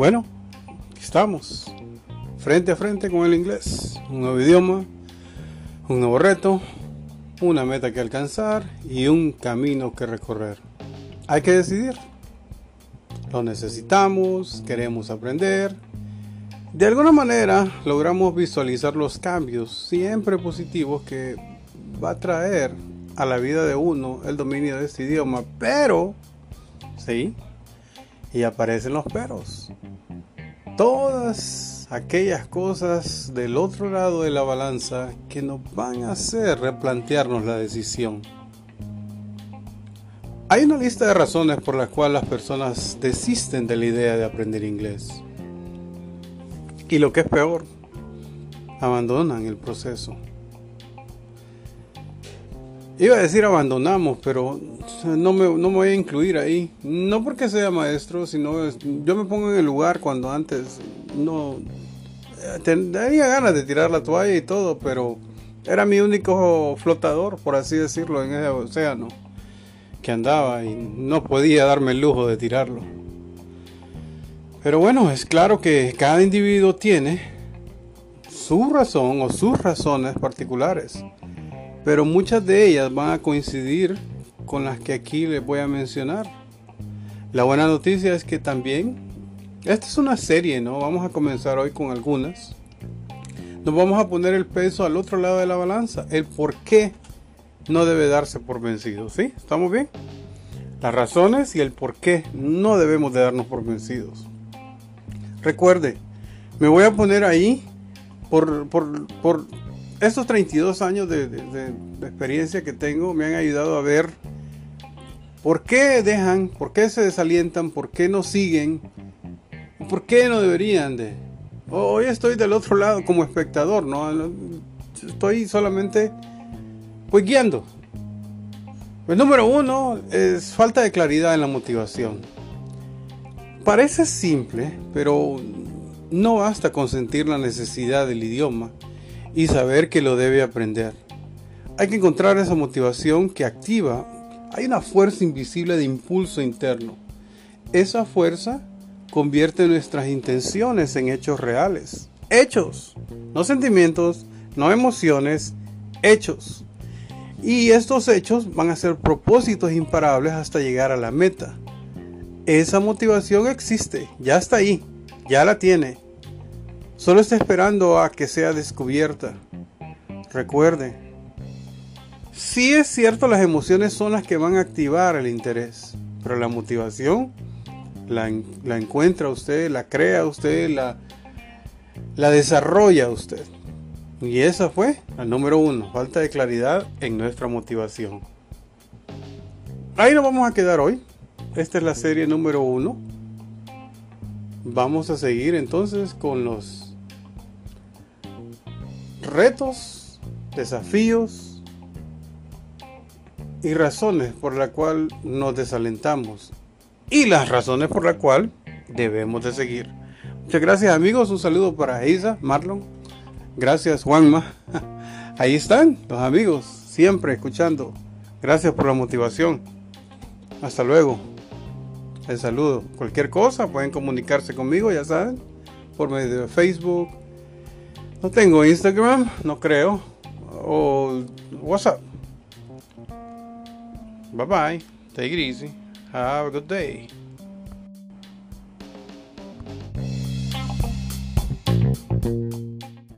Bueno, aquí estamos, frente a frente con el inglés, un nuevo idioma, un nuevo reto, una meta que alcanzar y un camino que recorrer. Hay que decidir. Lo necesitamos, queremos aprender. De alguna manera logramos visualizar los cambios siempre positivos que va a traer a la vida de uno el dominio de este idioma, pero, sí, y aparecen los peros. Todas aquellas cosas del otro lado de la balanza que nos van a hacer replantearnos la decisión. Hay una lista de razones por las cuales las personas desisten de la idea de aprender inglés. Y lo que es peor, abandonan el proceso. Iba a decir abandonamos, pero no me, no me voy a incluir ahí. No porque sea maestro, sino yo me pongo en el lugar cuando antes no tenía ganas de tirar la toalla y todo, pero era mi único flotador, por así decirlo, en ese océano que andaba y no podía darme el lujo de tirarlo. Pero bueno, es claro que cada individuo tiene su razón o sus razones particulares pero muchas de ellas van a coincidir con las que aquí les voy a mencionar. La buena noticia es que también, esta es una serie, ¿no? Vamos a comenzar hoy con algunas. Nos vamos a poner el peso al otro lado de la balanza, el por qué no debe darse por vencido, ¿sí? ¿Estamos bien? Las razones y el por qué no debemos de darnos por vencidos. Recuerde, me voy a poner ahí por, por, por estos 32 años de, experiencia que tengo me han ayudado a ver por qué dejan, por qué se desalientan, por qué no siguen, por qué no deberían de. Hoy estoy del otro lado como espectador, ¿no? Estoy solamente pues guiando. El número uno es falta de claridad en la motivación. Parece simple, pero no basta con sentir la necesidad del idioma y saber que lo debe aprender. Hay que encontrar esa motivación que activa. Hay una fuerza invisible de impulso interno. Esa fuerza convierte nuestras intenciones en hechos reales. Hechos, no sentimientos, no emociones, hechos. Y estos hechos van a ser propósitos imparables hasta llegar a la meta. Esa motivación existe, ya está ahí, ya la tiene. Solo está esperando a que sea descubierta. Recuerde, sí es cierto las emociones son las que van a activar el interés, pero la motivación la, encuentra usted, la crea usted, la, la desarrolla usted. Y esa fue la número uno, falta de claridad en nuestra motivación. Ahí nos vamos a quedar hoy. Esta es la serie número uno. Vamos a seguir entonces con los retos, desafíos y razones por la cual nos desalentamos. Y las razones por la cual debemos de seguir. Muchas gracias amigos, un saludo para Isa, Marlon, gracias Juanma, ahí están los amigos, siempre escuchando, gracias por la motivación, hasta luego, el saludo, cualquier cosa pueden comunicarse conmigo, ya saben, por medio de Facebook, no tengo Instagram, no creo. O WhatsApp. Bye bye. Take it easy. Have a good day.